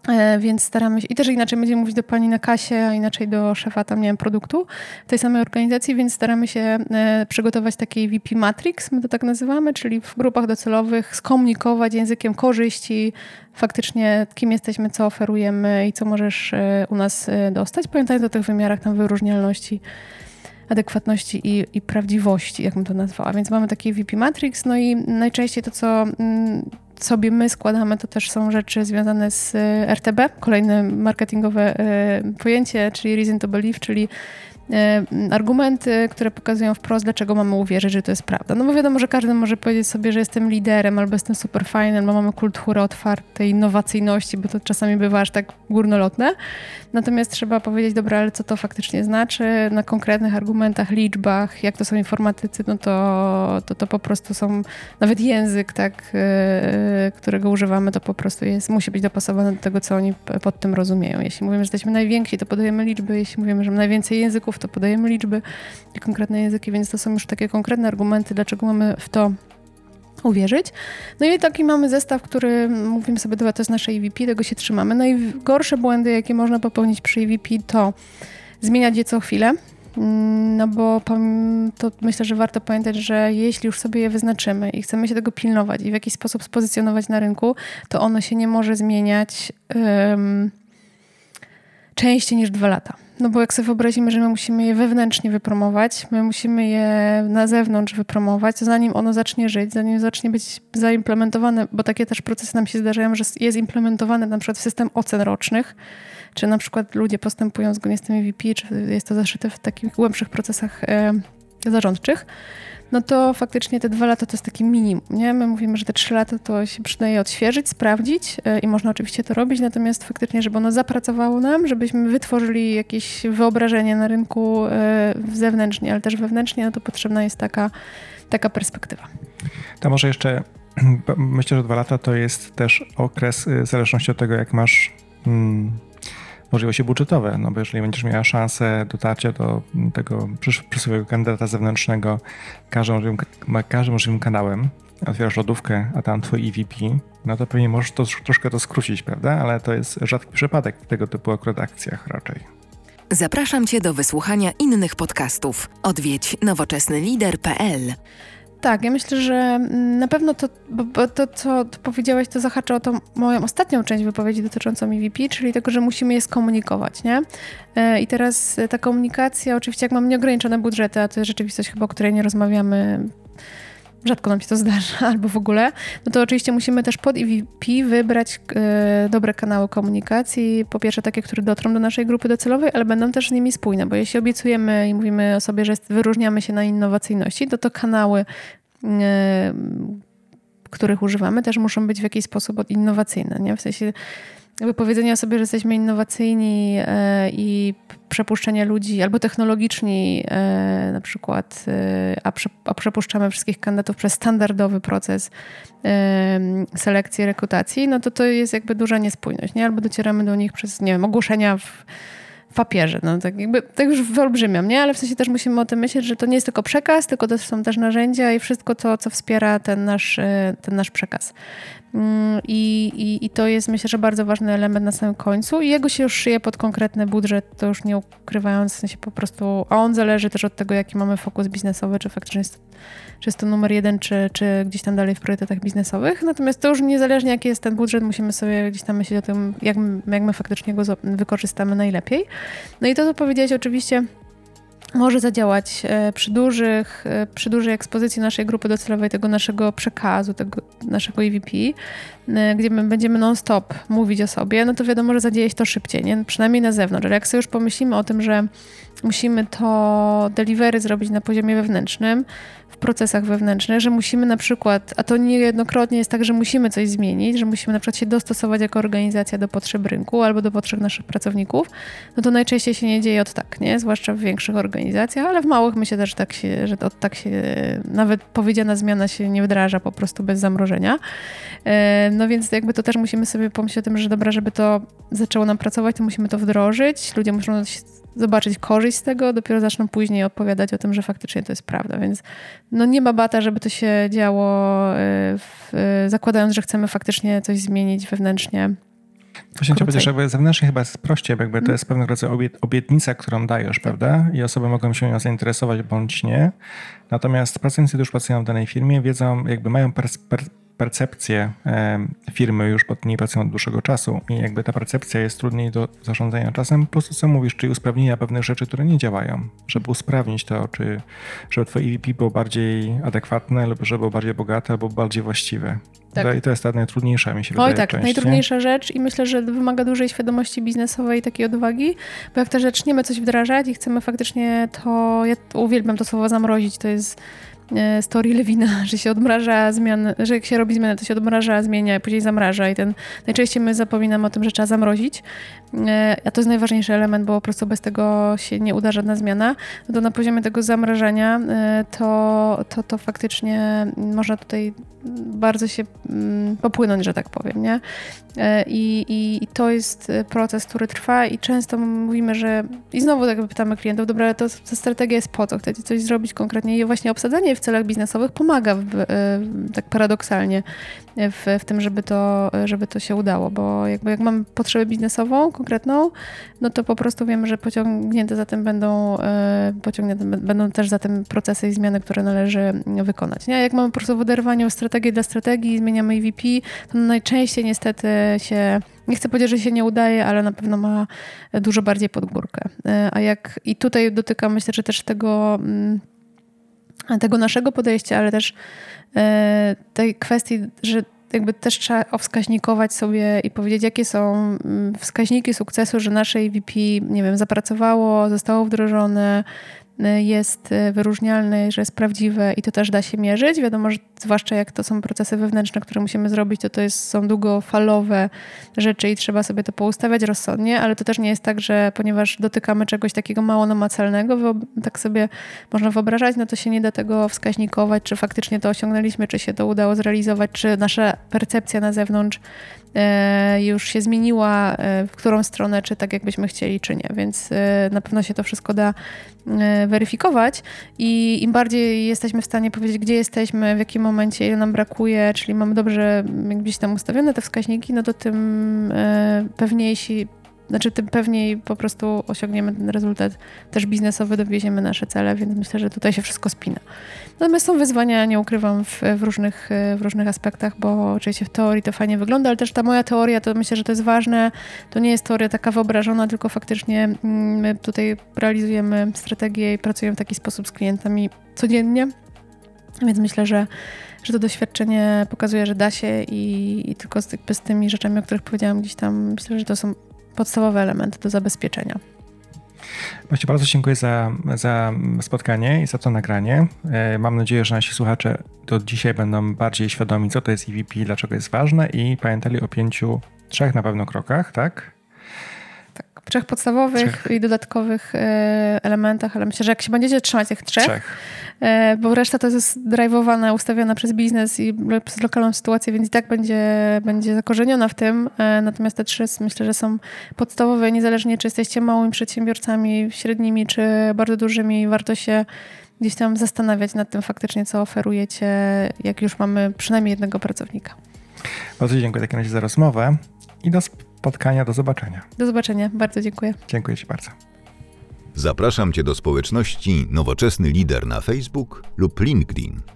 E, więc staramy się, i też inaczej będziemy mówić do pani na kasie, a inaczej do szefa tam, nie wiem, produktu tej samej organizacji, więc staramy się e, przygotować taki VP Matrix, my to tak nazywamy, czyli w grupach docelowych skomunikować językiem korzyści, faktycznie kim jesteśmy, co oferujemy i co możesz e, u nas dostać. Pamiętaj o tych wymiarach tam wyróżnialności adekwatności i, i prawdziwości, jak bym to nazwała. Więc mamy taki VP Matrix, no i najczęściej to, co mm, sobie my składamy, to też są rzeczy związane z RTB, kolejne marketingowe pojęcie, czyli reason to believe, czyli E, argumenty, które pokazują wprost, dlaczego mamy uwierzyć, że to jest prawda. No bo wiadomo, że każdy może powiedzieć sobie, że jestem liderem albo jestem super fajny, bo mamy kulturę otwartej innowacyjności, bo to czasami bywa aż tak górnolotne. Natomiast trzeba powiedzieć, dobra, ale co to faktycznie znaczy, na konkretnych argumentach, liczbach, jak to są informatycy, no to, to, to po prostu są, nawet język, tak, yy, którego używamy, to po prostu jest, musi być dopasowane do tego, co oni pod tym rozumieją. Jeśli mówimy, że jesteśmy najwięksi, to podajemy liczby, jeśli mówimy, że najwięcej języków, to podajemy liczby i konkretne języki, więc to są już takie konkretne argumenty, dlaczego mamy w to uwierzyć. No i taki mamy zestaw, który mówimy sobie, to jest nasze EVP, tego się trzymamy. Najgorsze błędy, jakie można popełnić przy EVP, to zmieniać je co chwilę. No bo to myślę, że warto pamiętać, że jeśli już sobie je wyznaczymy i chcemy się tego pilnować i w jakiś sposób spozycjonować na rynku, to ono się nie może zmieniać um, częściej niż dwa lata. No bo jak sobie wyobrazimy, że my musimy je wewnętrznie wypromować, my musimy je na zewnątrz wypromować, zanim ono zacznie żyć, zanim zacznie być zaimplementowane, bo takie też procesy nam się zdarzają, że jest implementowane na przykład w system ocen rocznych, czy na przykład ludzie postępują zgodnie z tym VP, czy jest to zaszyte w takich głębszych procesach e, zarządczych, no to faktycznie te dwa lata to jest taki minimum. Nie? My mówimy, że te trzy lata to się przydaje odświeżyć, sprawdzić e, i można oczywiście to robić, natomiast faktycznie, żeby ono zapracowało nam, żebyśmy wytworzyli jakieś wyobrażenie na rynku e, zewnętrznie, ale też wewnętrznie, no to potrzebna jest taka, taka perspektywa. To może jeszcze, myślę, że dwa lata to jest też okres, e, w zależności od tego, jak masz hmm, możliwości budżetowe, no bo jeżeli będziesz miała szansę dotarcia do tego przysłowiowego kandydata zewnętrznego każdym możliwym, każdym możliwym kanałem, otwierasz lodówkę, a tam twój EVP, no to pewnie możesz to, troszkę to skrócić, prawda? Ale to jest rzadki przypadek w tego typu akurat akcjach raczej. Zapraszam Cię do wysłuchania innych podcastów. Odwiedź nowoczesnylider.pl tak, ja myślę, że mm, na pewno to, bo to co powiedziałeś, to zahacza o tą moją ostatnią część wypowiedzi dotyczącą EVP, czyli tego, że musimy je skomunikować, nie? E, I teraz ta komunikacja, oczywiście jak mam nieograniczone budżety, a to jest rzeczywistość chyba, o której nie rozmawiamy rzadko nam się to zdarza, albo w ogóle, no to oczywiście musimy też pod EVP wybrać e, dobre kanały komunikacji. Po pierwsze takie, które dotrą do naszej grupy docelowej, ale będą też z nimi spójne, bo jeśli obiecujemy i mówimy o sobie, że wyróżniamy się na innowacyjności, to to kanały e, których używamy, też muszą być w jakiś sposób innowacyjne. Nie? W sensie jakby powiedzenie o sobie, że jesteśmy innowacyjni e, i przepuszczenie ludzi albo technologiczni e, na przykład, e, a przepuszczamy wszystkich kandydatów przez standardowy proces selekcji, rekrutacji, no to to jest jakby duża niespójność, nie? Albo docieramy do nich przez, nie wiem, ogłoszenia w papierze. No, tak, jakby, tak już wyolbrzymiam, nie? Ale w sensie też musimy o tym myśleć, że to nie jest tylko przekaz, tylko to są też narzędzia i wszystko to, co wspiera ten nasz, ten nasz przekaz. Mm, I, i, I, to jest myślę, że bardzo ważny element na samym końcu i jego się już szyje pod konkretny budżet, to już nie ukrywając, w sensie po prostu, a on zależy też od tego, jaki mamy fokus biznesowy, czy faktycznie jest, czy jest to numer jeden, czy, czy gdzieś tam dalej w priorytetach biznesowych. Natomiast to już niezależnie jaki jest ten budżet, musimy sobie gdzieś tam myśleć o tym, jak, jak my faktycznie go wykorzystamy najlepiej. No i to, co powiedziałeś oczywiście, może zadziałać e, przy, dużych, e, przy dużej ekspozycji naszej grupy docelowej, tego naszego przekazu, tego naszego EVP, e, gdzie my będziemy non-stop mówić o sobie, no to wiadomo, że zadzieje się to szybciej, nie? przynajmniej na zewnątrz. Ale jak sobie już pomyślimy o tym, że musimy to delivery zrobić na poziomie wewnętrznym, w procesach wewnętrznych, że musimy na przykład, a to niejednokrotnie jest tak, że musimy coś zmienić, że musimy na przykład się dostosować jako organizacja do potrzeb rynku albo do potrzeb naszych pracowników, no to najczęściej się nie dzieje od tak, nie? Zwłaszcza w większych organizacjach, ale w małych myślę też tak się, że od tak się, nawet powiedziana zmiana się nie wdraża po prostu bez zamrożenia. E, no więc jakby to też musimy sobie pomyśleć o tym, że dobra, żeby to zaczęło nam pracować, to musimy to wdrożyć, ludzie muszą zobaczyć korzyść z tego, dopiero zaczną później opowiadać o tym, że faktycznie to jest prawda. Więc no nie ma bata, żeby to się działo, y, w, y, zakładając, że chcemy faktycznie coś zmienić wewnętrznie. Właśnie chciałbym powiedzieć, że zewnętrznie chyba jest prościej, jakby to jest pewnego rodzaju obietnica, którą dajesz, prawda? I osoby mogą się nią zainteresować bądź nie. Natomiast pracownicy, którzy pracują w danej firmie, wiedzą, jakby mają pers percepcję firmy już pod niej pracują od dłuższego czasu i jakby ta percepcja jest trudniej do zarządzania czasem, po prostu co mówisz, czyli usprawnienia pewnych rzeczy, które nie działają, żeby usprawnić to, czy żeby twoje EVP było bardziej adekwatne lub żeby było bardziej bogate albo bardziej właściwe. Tak. I to jest ta najtrudniejsza, mi się wydaje. Oj tak, część, najtrudniejsza rzecz i myślę, że wymaga dużej świadomości biznesowej i takiej odwagi, bo jak też zaczniemy coś wdrażać i chcemy faktycznie to, ja uwielbiam to słowo zamrozić, to jest E, story Lewina, że się odmraża zmian, że jak się robi zmianę, to się odmraża, zmienia, i później zamraża i ten, najczęściej my zapominamy o tym, że trzeba zamrozić, e, a to jest najważniejszy element, bo po prostu bez tego się nie uda żadna zmiana, no to na poziomie tego zamrażania e, to, to, to faktycznie można tutaj bardzo się mm, popłynąć, że tak powiem, nie? I, i, I, to jest proces, który trwa i często mówimy, że i znowu tak pytamy klientów, dobra, to ta strategia jest po co? Chcecie coś zrobić konkretnie i właśnie obsadzenie w celach biznesowych pomaga w, e, tak paradoksalnie w, w tym, żeby to, żeby to się udało, bo jakby jak mamy potrzebę biznesową konkretną, no to po prostu wiemy, że pociągnięte za tym będą, e, pociągnięte będą też za tym procesy i zmiany, które należy wykonać. Nie? Jak mamy po prostu w oderwaniu strategię dla strategii, zmieniamy EVP, to najczęściej niestety się nie chcę powiedzieć, że się nie udaje, ale na pewno ma dużo bardziej pod górkę. E, a jak i tutaj dotykam, myślę, że też tego mm, tego naszego podejścia, ale też e, tej kwestii, że jakby też trzeba owskaźnikować sobie i powiedzieć, jakie są mm, wskaźniki sukcesu, że nasze EVP, nie wiem, zapracowało, zostało wdrożone, jest e, wyróżnialny, że jest prawdziwe i to też da się mierzyć. Wiadomo, że zwłaszcza jak to są procesy wewnętrzne, które musimy zrobić, to to jest, są długofalowe rzeczy i trzeba sobie to poustawiać rozsądnie, ale to też nie jest tak, że ponieważ dotykamy czegoś takiego mało namacalnego, tak sobie można wyobrażać, no to się nie da tego wskaźnikować, czy faktycznie to osiągnęliśmy, czy się to udało zrealizować, czy nasza percepcja na zewnątrz już się zmieniła, e, w którą stronę, czy tak jakbyśmy chcieli, czy nie. Więc na pewno się to wszystko da weryfikować i im bardziej jesteśmy w stanie powiedzieć, gdzie jesteśmy, w jakim momencie, ile nam brakuje, czyli mamy dobrze gdzieś tam ustawione te wskaźniki, no to tym e, pewniejsi znaczy tym pewniej po prostu osiągniemy ten rezultat też biznesowy, dowieziemy nasze cele, więc myślę, że tutaj się wszystko spina. Natomiast są wyzwania, nie ukrywam, w, w, różnych, w różnych aspektach, bo oczywiście w teorii to fajnie wygląda, ale też ta moja teoria, to myślę, że to jest ważne. To nie jest teoria taka wyobrażona, tylko faktycznie mm, my tutaj realizujemy strategię i pracujemy w taki sposób z klientami codziennie. Więc myślę, że, że to doświadczenie pokazuje, że da się i, i tylko z, z tymi rzeczami, o których powiedziałam gdzieś tam, myślę, że to są podstawowe elementy do zabezpieczenia. Właśnie bardzo dziękuję za, za spotkanie i za to nagranie. E, mam nadzieję, że nasi słuchacze do dzisiaj będą bardziej świadomi, co to jest EVP, dlaczego jest ważne i pamiętali o pięciu, trzech na pewno krokach, tak? trzech podstawowych trzech. i dodatkowych e, elementach, ale myślę, że jak się będziecie trzymać tych trzech, trzech. E, bo reszta to jest drive'owana, ustawiona przez biznes i przez lokalną sytuację, więc i tak będzie, będzie zakorzeniona w tym. E, natomiast te trzy myślę, że są podstawowe, niezależnie czy jesteście małymi przedsiębiorcami, średnimi czy bardzo dużymi, warto się gdzieś tam zastanawiać nad tym faktycznie, co oferujecie, jak już mamy przynajmniej jednego pracownika. Bardzo dziękuję takim razie za rozmowę i do spotkania, do zobaczenia. Do zobaczenia, bardzo dziękuję. Dziękuję Ci bardzo. Zapraszam Cię do społeczności Nowoczesny Lider na Facebook lub LinkedIn.